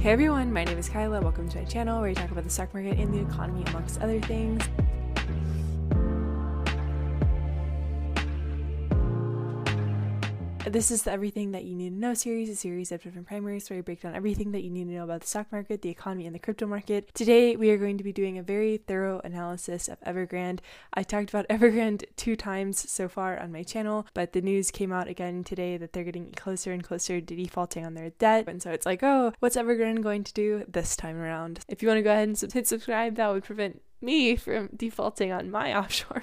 Hey everyone, my name is Kyla. Welcome to my channel where we talk about the stock market and the economy, amongst other things. This is the Everything That You Need to Know series, a series of different primaries where I break down everything that you need to know about the stock market, the economy, and the crypto market. Today, we are going to be doing a very thorough analysis of Evergrande. I talked about Evergrande two times so far on my channel, but the news came out again today that they're getting closer and closer to defaulting on their debt. And so it's like, oh, what's Evergrande going to do this time around? If you want to go ahead and hit subscribe, that would prevent me from defaulting on my offshore.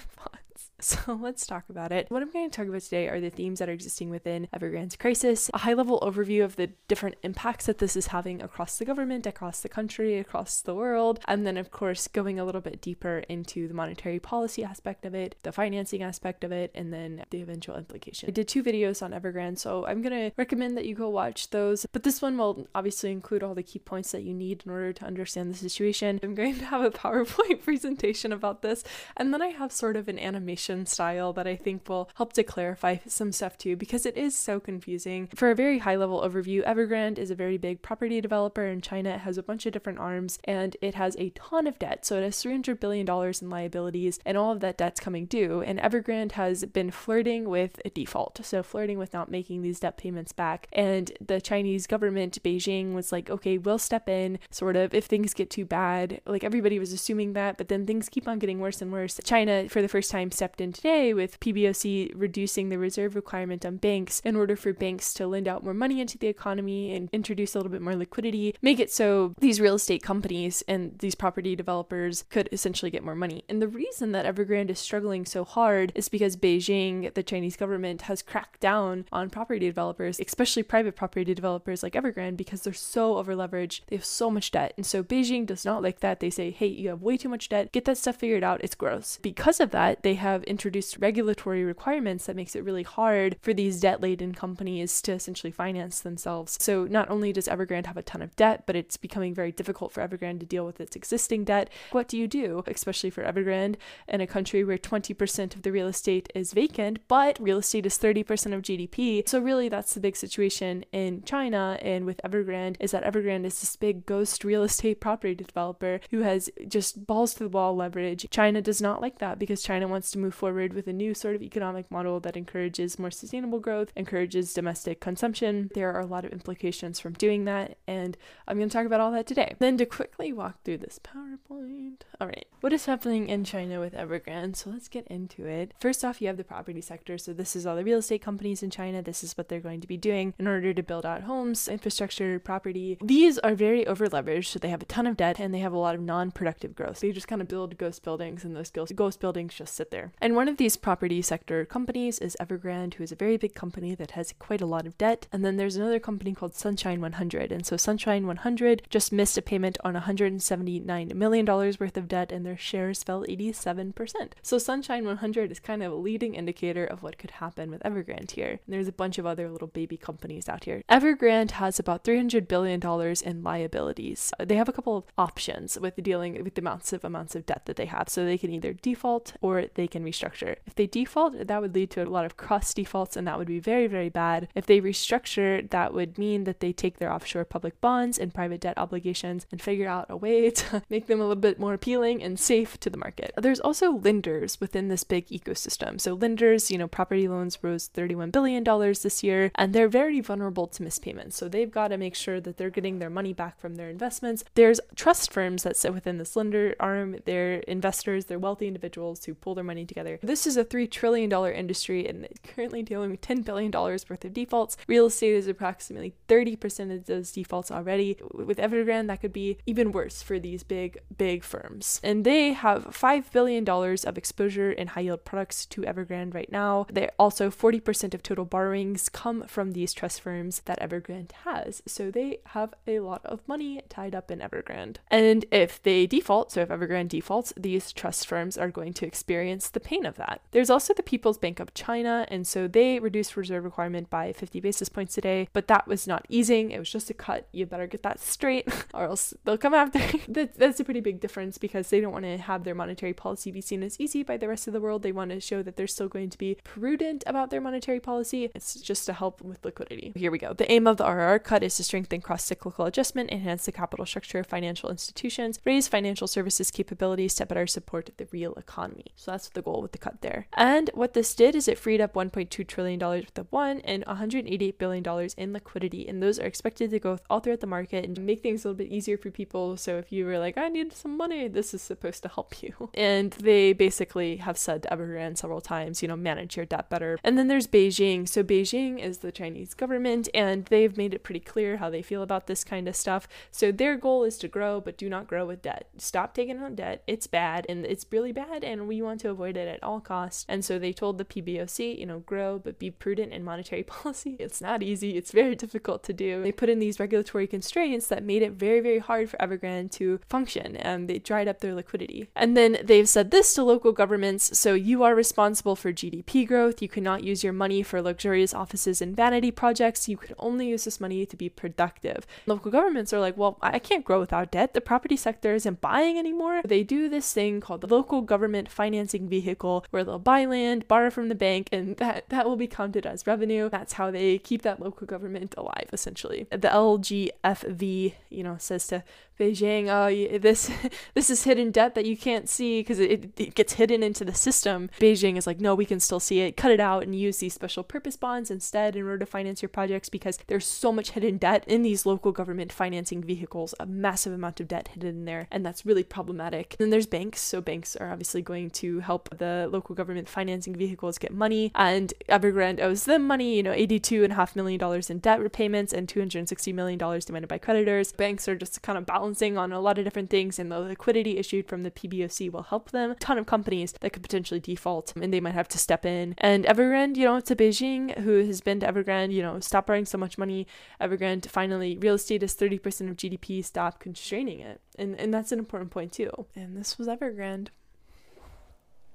So let's talk about it. What I'm going to talk about today are the themes that are existing within Evergrande's crisis, a high level overview of the different impacts that this is having across the government, across the country, across the world, and then, of course, going a little bit deeper into the monetary policy aspect of it, the financing aspect of it, and then the eventual implication. I did two videos on Evergrande, so I'm going to recommend that you go watch those, but this one will obviously include all the key points that you need in order to understand the situation. I'm going to have a PowerPoint presentation about this, and then I have sort of an animation style that I think will help to clarify some stuff too, because it is so confusing. For a very high level overview, Evergrande is a very big property developer in China. It has a bunch of different arms and it has a ton of debt. So it has $300 billion in liabilities, and all of that debt's coming due. And Evergrande has been flirting with a default, so flirting with not making these debt payments back. And the Chinese government, Beijing, was like, okay, we'll step in, sort of, if things get too bad. Like everybody was assuming that, but then things keep on getting worse and worse. China, for the first time, stepped in today with PBOC reducing the reserve requirement on banks in order for banks to lend out more money into the economy and introduce a little bit more liquidity, make it so these real estate companies and these property developers could essentially get more money. And the reason that Evergrande is struggling so hard is because Beijing, the Chinese government, has cracked down on property developers, especially private property developers like Evergrande, because they're so overleveraged. They have so much debt. And so Beijing does not like that. They say, hey, you have way too much debt. Get that stuff figured out. It's gross. Because of that, they have introduced regulatory requirements that makes it really hard for these debt laden companies to essentially finance themselves. So not only does Evergrande have a ton of debt, but it's becoming very difficult for Evergrande to deal with its existing debt. What do you do, especially for Evergrande in a country where 20% of the real estate is vacant, but real estate is 30% of GDP? So really that's the big situation in China and with Evergrande is that Evergrande is this big ghost real estate property developer who has just balls to the wall leverage. China does not like that because China wants to move forward with a new sort of economic model that encourages more sustainable growth, encourages domestic consumption. There are a lot of implications from doing that, and I'm going to talk about all that today. Then to quickly walk through this PowerPoint. All right, what is happening in China with Evergrande? So let's get into it. First off, you have the property sector. So this is all the real estate companies in China. This is what they're going to be doing in order to build out homes, infrastructure, property. These are very overleveraged, so they have a ton of debt and they have a lot of non-productive growth. So they just kind of build ghost buildings, and those ghost buildings just sit there. One of these property sector companies is Evergrande, who is a very big company that has quite a lot of debt. And then there's another company called Sunshine 100. And so Sunshine 100 just missed a payment on $179 million worth of debt, and their shares fell 87%. So Sunshine 100 is kind of a leading indicator of what could happen with Evergrande here. And there's a bunch of other little baby companies out here. Evergrande has about $300 billion in liabilities. They have a couple of options with dealing with the massive amounts of debt that they have. So they can either default or they can restructure. If they default, that would lead to a lot of cross defaults, and that would be very, very bad. If they restructure, that would mean that they take their offshore public bonds and private debt obligations and figure out a way to make them a little bit more appealing and safe to the market. There's also lenders within this big ecosystem. So, lenders, you know, property loans rose $31 billion this year, and they're very vulnerable to mispayments. So, they've got to make sure that they're getting their money back from their investments. There's trust firms that sit within this lender arm, they're investors, they're wealthy individuals who pull their money together. This is a $3 trillion industry and currently dealing with $10 billion worth of defaults. Real estate is approximately 30% of those defaults already. With Evergrande, that could be even worse for these big, big firms. And they have $5 billion of exposure in high yield products to Evergrande right now. They also 40% of total borrowings come from these trust firms that Evergrande has. So they have a lot of money tied up in Evergrande. And if they default, so if Evergrande defaults, these trust firms are going to experience the pain of that. There's also the People's Bank of China, and so they reduced reserve requirement by 50 basis points today, but that was not easing. It was just a cut. You better get that straight, or else they'll come after. that, that's a pretty big difference because they don't want to have their monetary policy be seen as easy by the rest of the world. They want to show that they're still going to be prudent about their monetary policy. It's just to help with liquidity. Here we go. The aim of the RRR cut is to strengthen cross cyclical adjustment, enhance the capital structure of financial institutions, raise financial services capabilities to better support the real economy. So that's the goal with the cut there. And what this did is it freed up $1.2 trillion worth of one and $188 billion in liquidity. And those are expected to go all throughout the market and make things a little bit easier for people. So if you were like, I need some money, this is supposed to help you. And they basically have said to Evergrande several times, you know, manage your debt better. And then there's Beijing. So Beijing is the Chinese government, and they've made it pretty clear how they feel about this kind of stuff. So their goal is to grow, but do not grow with debt. Stop taking on debt. It's bad, and it's really bad, and we want to avoid it at all costs. And so they told the PBOC, you know, grow, but be prudent in monetary policy. It's not easy. It's very difficult to do. They put in these regulatory constraints that made it very, very hard for Evergrande to function, and they dried up their liquidity. And then they've said this to local governments. So you are responsible for GDP growth. You cannot use your money for luxurious offices and vanity projects. You could only use this money to be productive. Local governments are like, well, I can't grow without debt. The property sector isn't buying anymore. They do this thing called the local government financing vehicle where they'll buy land, borrow from the bank, and that, that will be counted as revenue. That's how they keep that local government alive, essentially. The LGFV, you know, says to Beijing, oh, this this is hidden debt that you can't see because it, it gets hidden into the system. Beijing is like, no, we can still see it. Cut it out and use these special purpose bonds instead in order to finance your projects because there's so much hidden debt in these local government financing vehicles, a massive amount of debt hidden in there, and that's really problematic. And then there's banks, so banks are obviously going to help the local government financing vehicles get money, and Evergrande owes them money, you know, $82.5 million in debt repayments and $260 million demanded by creditors. Banks are just kind of balancing balancing on a lot of different things, and the liquidity issued from the PBOC will help them. A ton of companies that could potentially default, and they might have to step in. And Evergrande, you know, to Beijing, who has been to Evergrande, you know, stop borrowing so much money. Evergrande finally, real estate is 30% of GDP, stop constraining it. And, and that's an important point too. And this was Evergrande.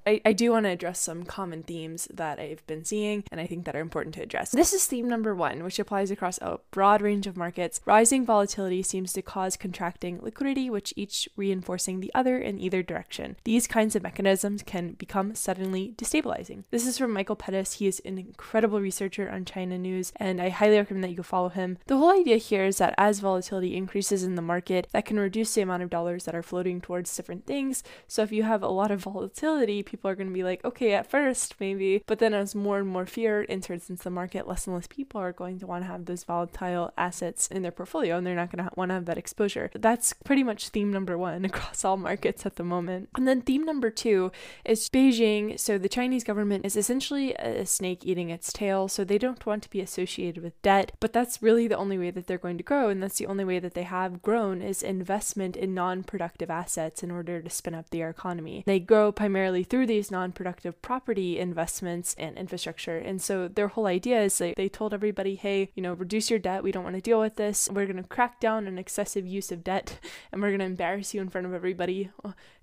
I, I do want to address some common themes that I've been seeing and I think that are important to address. This is theme number one, which applies across a broad range of markets. Rising volatility seems to cause contracting liquidity, which each reinforcing the other in either direction. These kinds of mechanisms can become suddenly destabilizing. This is from Michael Pettis. He is an incredible researcher on China news, and I highly recommend that you go follow him. The whole idea here is that as volatility increases in the market, that can reduce the amount of dollars that are floating towards different things. So if you have a lot of volatility, people are going to be like, okay, at first, maybe, but then as more and more fear enters into the market, less and less people are going to want to have those volatile assets in their portfolio and they're not going to want to have that exposure. That's pretty much theme number one across all markets at the moment. And then theme number two is Beijing. So the Chinese government is essentially a snake eating its tail. So they don't want to be associated with debt, but that's really the only way that they're going to grow. And that's the only way that they have grown is investment in non productive assets in order to spin up their economy. They grow primarily through these non productive property investments and infrastructure. And so their whole idea is they told everybody, hey, you know, reduce your debt. We don't want to deal with this. We're going to crack down on excessive use of debt and we're going to embarrass you in front of everybody.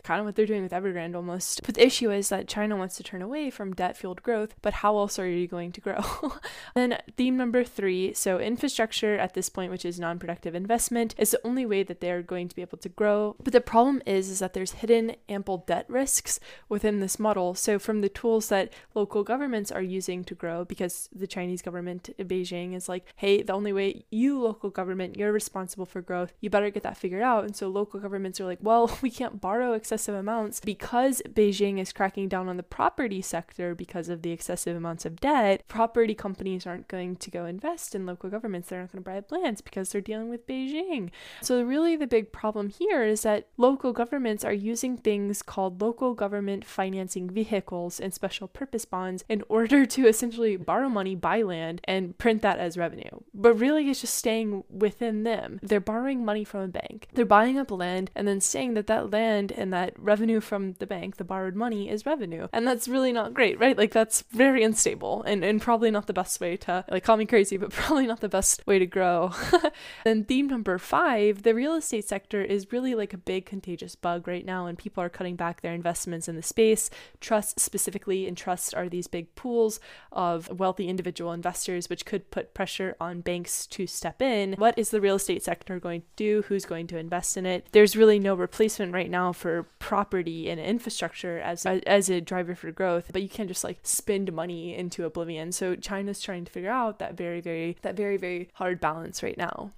Kind of what they're doing with Evergrande almost. But the issue is that China wants to turn away from debt fueled growth, but how else are you going to grow? then theme number three so infrastructure at this point, which is non productive investment, is the only way that they're going to be able to grow. But the problem is, is that there's hidden ample debt risks within this model. So from the tools that local governments are using to grow, because the Chinese government in Beijing is like, hey, the only way you local government, you're responsible for growth, you better get that figured out. And so local governments are like, well, we can't borrow excessive amounts because Beijing is cracking down on the property sector because of the excessive amounts of debt. Property companies aren't going to go invest in local governments. They're not going to buy up lands because they're dealing with Beijing. So really the big problem here is that local governments are using things called local government financing vehicles and special purpose bonds in order to essentially borrow money, buy land, and print that as revenue. But really it's just staying within them. They're borrowing money from a bank. They're buying up land and then saying that that land and that revenue from the bank, the borrowed money, is revenue. And that's really not great, right? Like that's very unstable and, and probably not the best way to like call me crazy, but probably not the best way to grow. then theme number five, the real estate sector is really like a big contagious bug right now, and people are cutting back their investments in the space. trusts specifically, and trusts are these big pools of wealthy individual investors, which could put pressure on banks to step in. What is the real estate sector going to do? Who's going to invest in it? There's really no replacement right now for property and infrastructure as as a driver for growth, but you can't just like spend money into oblivion. So China's trying to figure out that very very that very very hard balance right now.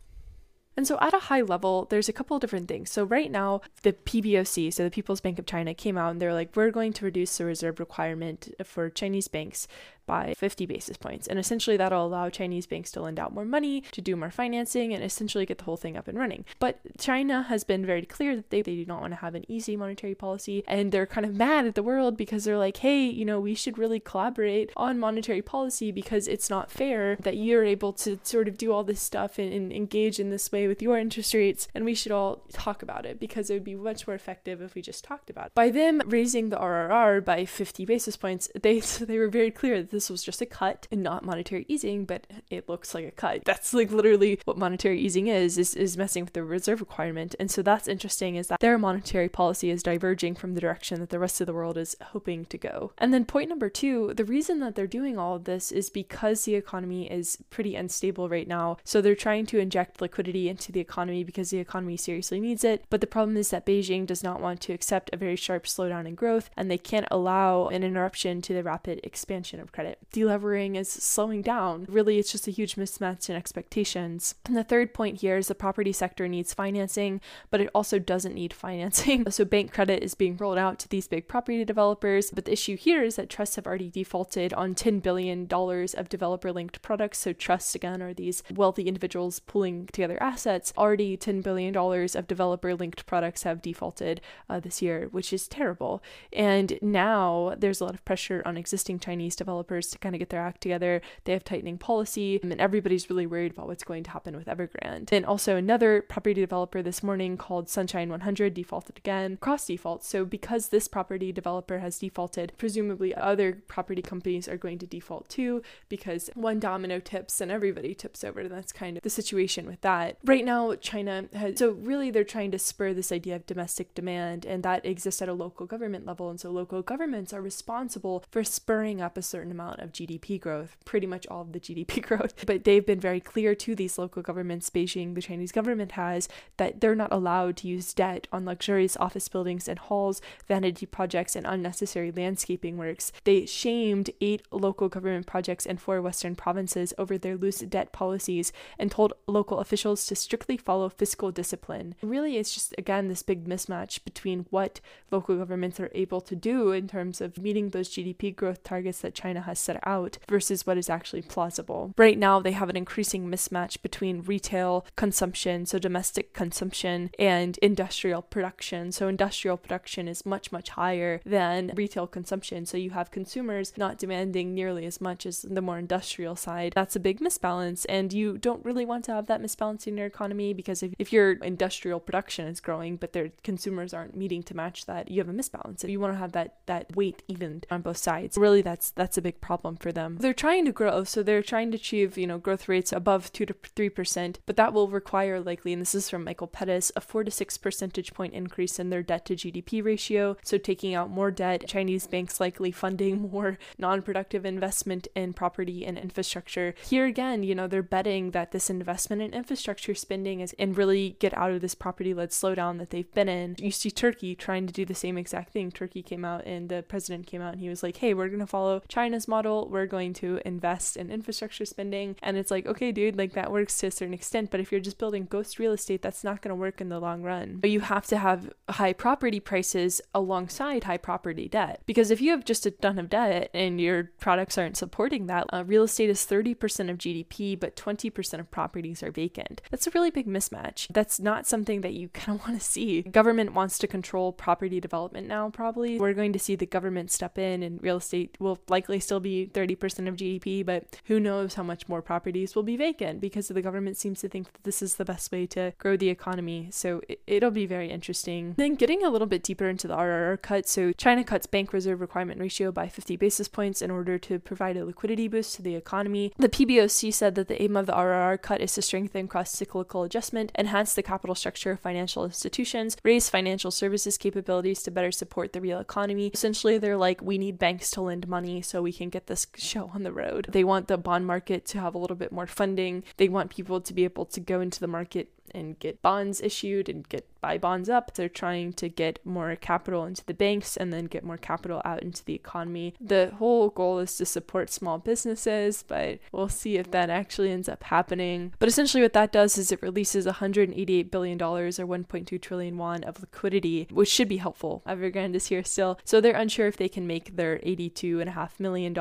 And so, at a high level, there's a couple of different things. So, right now, the PBOC, so the People's Bank of China, came out and they're like, we're going to reduce the reserve requirement for Chinese banks by 50 basis points. And essentially, that'll allow Chinese banks to lend out more money, to do more financing, and essentially get the whole thing up and running. But China has been very clear that they, they do not want to have an easy monetary policy. And they're kind of mad at the world because they're like, hey, you know, we should really collaborate on monetary policy because it's not fair that you're able to sort of do all this stuff and, and engage in this way with your interest rates. And we should all talk about it because it would be much more effective if we just talked about it. By them raising the RRR by 50 basis points, they, they were very clear this was just a cut and not monetary easing, but it looks like a cut. That's like literally what monetary easing is, is, is messing with the reserve requirement. And so that's interesting is that their monetary policy is diverging from the direction that the rest of the world is hoping to go. And then point number two, the reason that they're doing all of this is because the economy is pretty unstable right now. So they're trying to inject liquidity into the economy because the economy seriously needs it. But the problem is that Beijing does not want to accept a very sharp slowdown in growth and they can't allow an interruption to the rapid expansion of credit. Delevering is slowing down. Really, it's just a huge mismatch in expectations. And the third point here is the property sector needs financing, but it also doesn't need financing. so bank credit is being rolled out to these big property developers. But the issue here is that trusts have already defaulted on $10 billion of developer linked products. So trusts, again, are these wealthy individuals pulling together assets. Already $10 billion of developer linked products have defaulted uh, this year, which is terrible. And now there's a lot of pressure on existing Chinese developers to kind of get their act together. They have tightening policy, and everybody's really worried about what's going to happen with Evergrande. And also, another property developer this morning called Sunshine 100 defaulted again, cross default. So, because this property developer has defaulted, presumably other property companies are going to default too, because one domino tips and everybody tips over. And that's kind of the situation with that. Right now, China has, so really, they're trying to spur this idea of domestic demand, and that exists at a local government level. And so, local governments are responsible for spurring up a certain amount of GDP growth, pretty much all of the GDP growth. But they've been very clear to these local governments, Beijing, the Chinese government has, that they're not allowed to use debt on luxurious office buildings and halls, vanity projects, and unnecessary landscaping works. They shamed eight local government projects in four Western provinces over their loose debt policies and told local officials to strictly follow fiscal discipline. Really, it's just, again, this big mismatch between what local governments are able to do in terms of meeting those GDP growth targets that China has set out versus what is actually plausible. Right now, they have an increasing mismatch between retail consumption, so domestic consumption, and industrial production. So, industrial production is much, much higher than retail consumption. So, you have consumers not demanding nearly as much as the more industrial side. That's a big misbalance, and you don't really want to have that misbalance in your economy because if, if your industrial production is growing, but their consumers aren't meeting to match that, you have a misbalance. If you want to have that that weight evened on both sides, really that's that's a big problem for them. They're trying to grow, so they're trying to achieve, you know, growth rates above 2 to 3%, but that will require likely, and this is from Michael Pettis, a 4 to 6 percentage point increase in their debt to GDP ratio. So taking out more debt, Chinese banks likely funding more non productive investment in property and infrastructure. Here again, you know, they're betting that this investment in infrastructure spending is and really get out of this property led slowdown that they've been in. You see Turkey trying to do the same exact thing. Turkey came out and the president came out and he was like, hey, we're going to follow China's model. We're going to invest in infrastructure spending. And it's like, okay, dude, like that works to a certain extent. But if you're just building ghost real estate, that's not going to work in the long run. But you have to have high property prices alongside high property debt. Because if you have just a ton of debt and your products aren't supporting that, uh, real estate is 30% of GDP, but 20% of properties are vacant. That's a really big mismatch. That's not something that you kind of want to see. Government wants to control property development now, probably. We're going to see the government step in and real estate will likely still be 30% of GDP, but who knows how much more properties will be vacant because the government seems to think that this is the best way to grow the economy. So it, will be very interesting. Then getting a little bit deeper into the RRR cut. So China cuts bank reserve requirement ratio by 50 basis points in order to provide a liquidity boost to the economy. The PBOC said that the aim of the RRR cut is to strengthen cross cyclical adjustment, enhance the capital structure of financial institutions, raise financial services capabilities to better support the real economy. Essentially, they're like, we need banks to lend money so we can get this show on the road. They want the bond market to have a little bit more funding. They want people to be able to go into the market and get bonds issued and get buy bonds up. They're trying to get more capital into the banks and then get more capital out into the economy. The whole goal is to support small businesses, but we'll see if that actually ends up happening. But essentially, what that does is it releases $188 billion or 1.2 trillion won of liquidity, which should be helpful. Evergrande is here still. So they're unsure if they can make their $82.5 million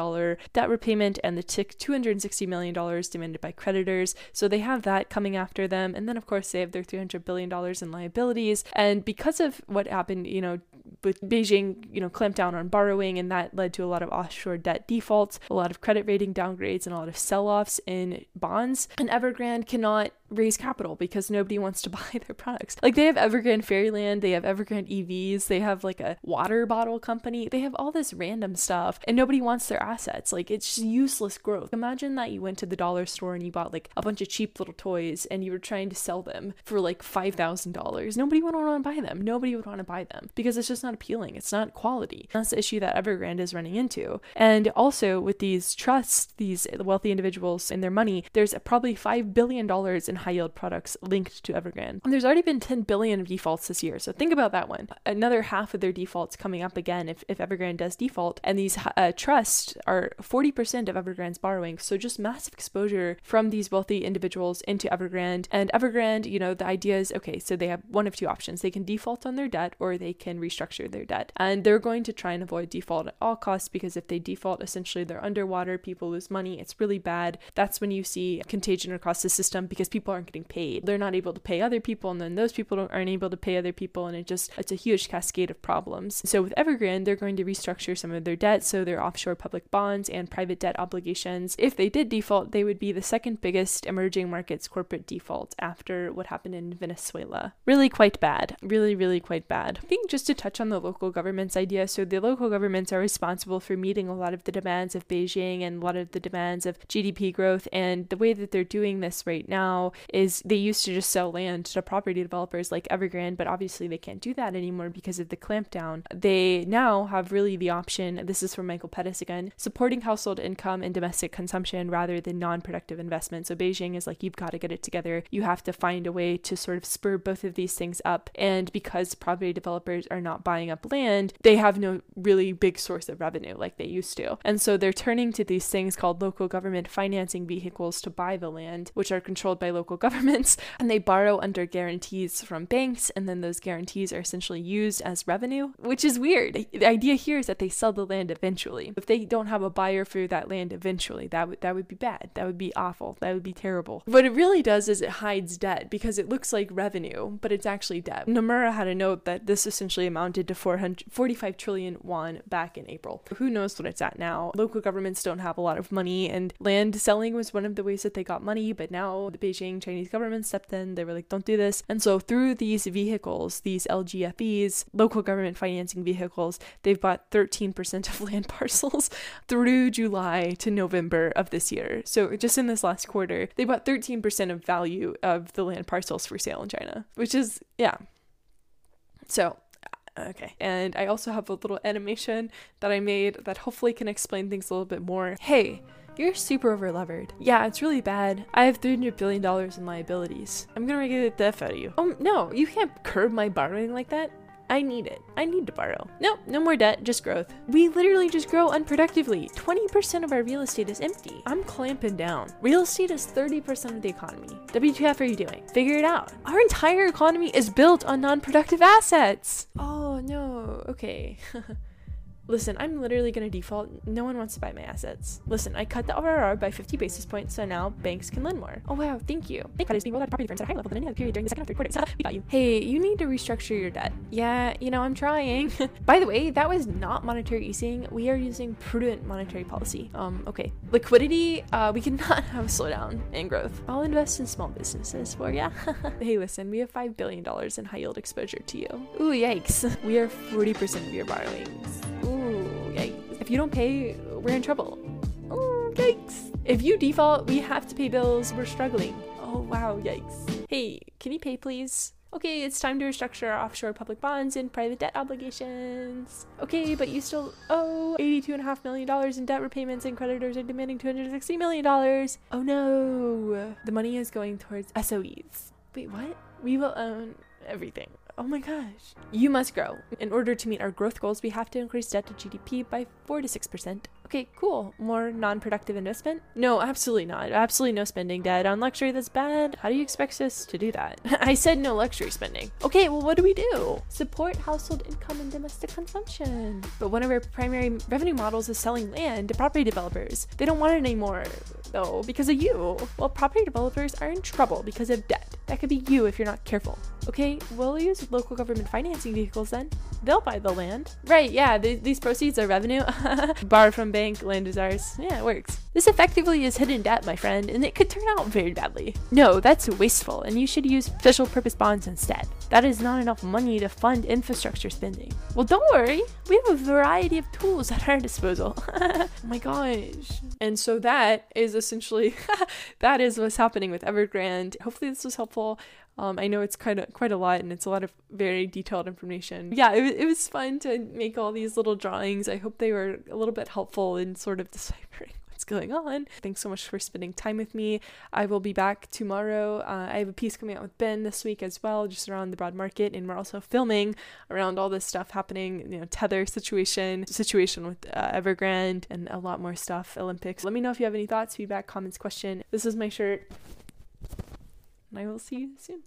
debt repayment and the tick $260 million demanded by creditors. So they have that coming after them. And then, of course, they have their $300 billion in liabilities. And because of what happened, you know, with Beijing, you know, clamped down on borrowing, and that led to a lot of offshore debt defaults, a lot of credit rating downgrades, and a lot of sell offs in bonds. And Evergrande cannot raise capital because nobody wants to buy their products. Like they have Evergrande Fairyland, they have Evergrande EVs, they have like a water bottle company, they have all this random stuff, and nobody wants their assets. Like it's just useless growth. Imagine that you went to the dollar store and you bought like a bunch of cheap little toys and you were trying to sell them for like $5,000. Nobody would want to buy them. Nobody would want to buy them because it's just not appealing. It's not quality. That's the issue that Evergrande is running into. And also with these trusts, these wealthy individuals and their money, there's probably $5 billion in high yield products linked to Evergrande. And there's already been 10 billion of defaults this year. So think about that one. Another half of their defaults coming up again if, if Evergrande does default. And these uh, trusts are 40% of Evergrande's borrowing. So just massive exposure from these wealthy individuals into Evergrande. And Evergrande, you know, the idea is okay, so they have one of two options. They can default on their debt or they can restructure their debt. And they're going to try and avoid default at all costs because if they default, essentially they're underwater, people lose money, it's really bad. That's when you see contagion across the system because people aren't getting paid. They're not able to pay other people, and then those people aren't able to pay other people, and it just it's a huge cascade of problems. So with Evergrande, they're going to restructure some of their debt, so their offshore public bonds and private debt obligations. If they did default, they would be the second biggest emerging markets corporate default after what happened in Venezuela. Really quite bad. Really, really quite bad. I think just to touch on the local government's idea, so the local governments are responsible for meeting a lot of the demands of Beijing and a lot of the demands of GDP growth, and the way that they're doing this right now is they used to just sell land to property developers like Evergrande, but obviously they can't do that anymore because of the clampdown. They now have really the option, this is from Michael Pettis again, supporting household income and domestic consumption rather than non productive investment. So Beijing is like, you've got to get it together. You have to find a way to sort of spur both of these things up. And because property developers are not buying up land, they have no really big source of revenue like they used to. And so they're turning to these things called local government financing vehicles to buy the land, which are controlled by local governments, and they borrow under guarantees from banks, and then those guarantees are essentially used as revenue, which is weird. The idea here is that they sell the land eventually. If they don't have a buyer for that land eventually, that would that would be bad. That would be awful. That would be terrible. What it really does is it hides debt because it looks like revenue, but it's actually debt. Nomura had a note that this essentially amounted to 445 trillion won back in April. Who knows what it's at now? Local governments don't have a lot of money, and land selling was one of the ways that they got money, but now the Chinese government stepped in. They were like, don't do this. And so through these vehicles, these LGFVs, local government financing vehicles, they've bought 13% of land parcels through July to November of this year. So just in this last quarter, they bought 13% of value of the land parcels for sale in China, which is, yeah. So uh, Okay. And I also have a little animation that I made that hopefully can explain things a little bit more. Hey, you're super overlevered. Yeah, it's really bad. I have $300 billion in liabilities. I'm gonna regulate the F out of you. Oh, no, you can't curb my borrowing like that. I need it. I need to borrow. Nope, no more debt, just growth. We literally just grow unproductively. 20% of our real estate is empty. I'm clamping down. Real estate is 30% of the economy. WTF are you doing? Figure it out. Our entire economy is built on non productive assets. Oh no, okay. Listen, I'm literally going to default. No one wants to buy my assets. Listen, I cut the RRR by 50 basis points, so now banks can lend more. Oh wow, thank you. Bank credit is being rolled out property firms at a higher level than any other period during the second or third quarters. we got you. Hey, you need to restructure your debt. Yeah, you know, I'm trying. by the way, that was not monetary easing. We are using prudent monetary policy. Um, okay. Liquidity, uh, we cannot have a slowdown in growth. I'll invest in small businesses for ya. hey, listen, we have $5 billion in high yield exposure to you. Ooh, yikes. We are 40% of your borrowings. You don't pay, we're in trouble. Oh, yikes. If you default, we have to pay bills. We're struggling. Oh, wow, yikes. Hey, can you pay, please? Okay, it's time to restructure our offshore public bonds and private debt obligations. Okay, but you still owe $82.5 million in debt repayments and creditors are demanding $260 million. Oh no, the money is going towards SOEs. Wait, what? We will own everything. Oh my gosh. You must grow. In order to meet our growth goals, we have to increase debt to GDP by 4 to 6%. Okay, cool. More non productive investment? No, absolutely not. Absolutely no spending debt on luxury that's bad. How do you expect us to do that? I said no luxury spending. Okay, well, what do we do? Support household income and domestic consumption. But one of our primary revenue models is selling land to property developers. They don't want it anymore, though, because of you. Well, property developers are in trouble because of debt. That could be you if you're not careful. Okay, we'll use local government financing vehicles then. They'll buy the land. Right, yeah, th- these proceeds are revenue. Borrowed from bank, land is ours. Yeah, it works. This effectively is hidden debt, my friend, and it could turn out very badly. No, that's wasteful, and you should use special purpose bonds instead. That is not enough money to fund infrastructure spending. Well, don't worry, we have a variety of tools at our disposal. oh my gosh. And so that is essentially that is what's happening with Evergrande. Hopefully this was helpful. Um, I know it's kind of quite a lot and it's a lot of very detailed information. Yeah, it, it was fun to make all these little drawings. I hope they were a little bit helpful in sort of deciphering what's going on. Thanks so much for spending time with me. I will be back tomorrow. Uh, I have a piece coming out with Ben this week as well, just around the broad market, and we're also filming around all this stuff happening. You know, tether situation, situation with uh, Evergrande, and a lot more stuff. Olympics. Let me know if you have any thoughts, feedback, comments, question. This is my shirt. And I will see you soon.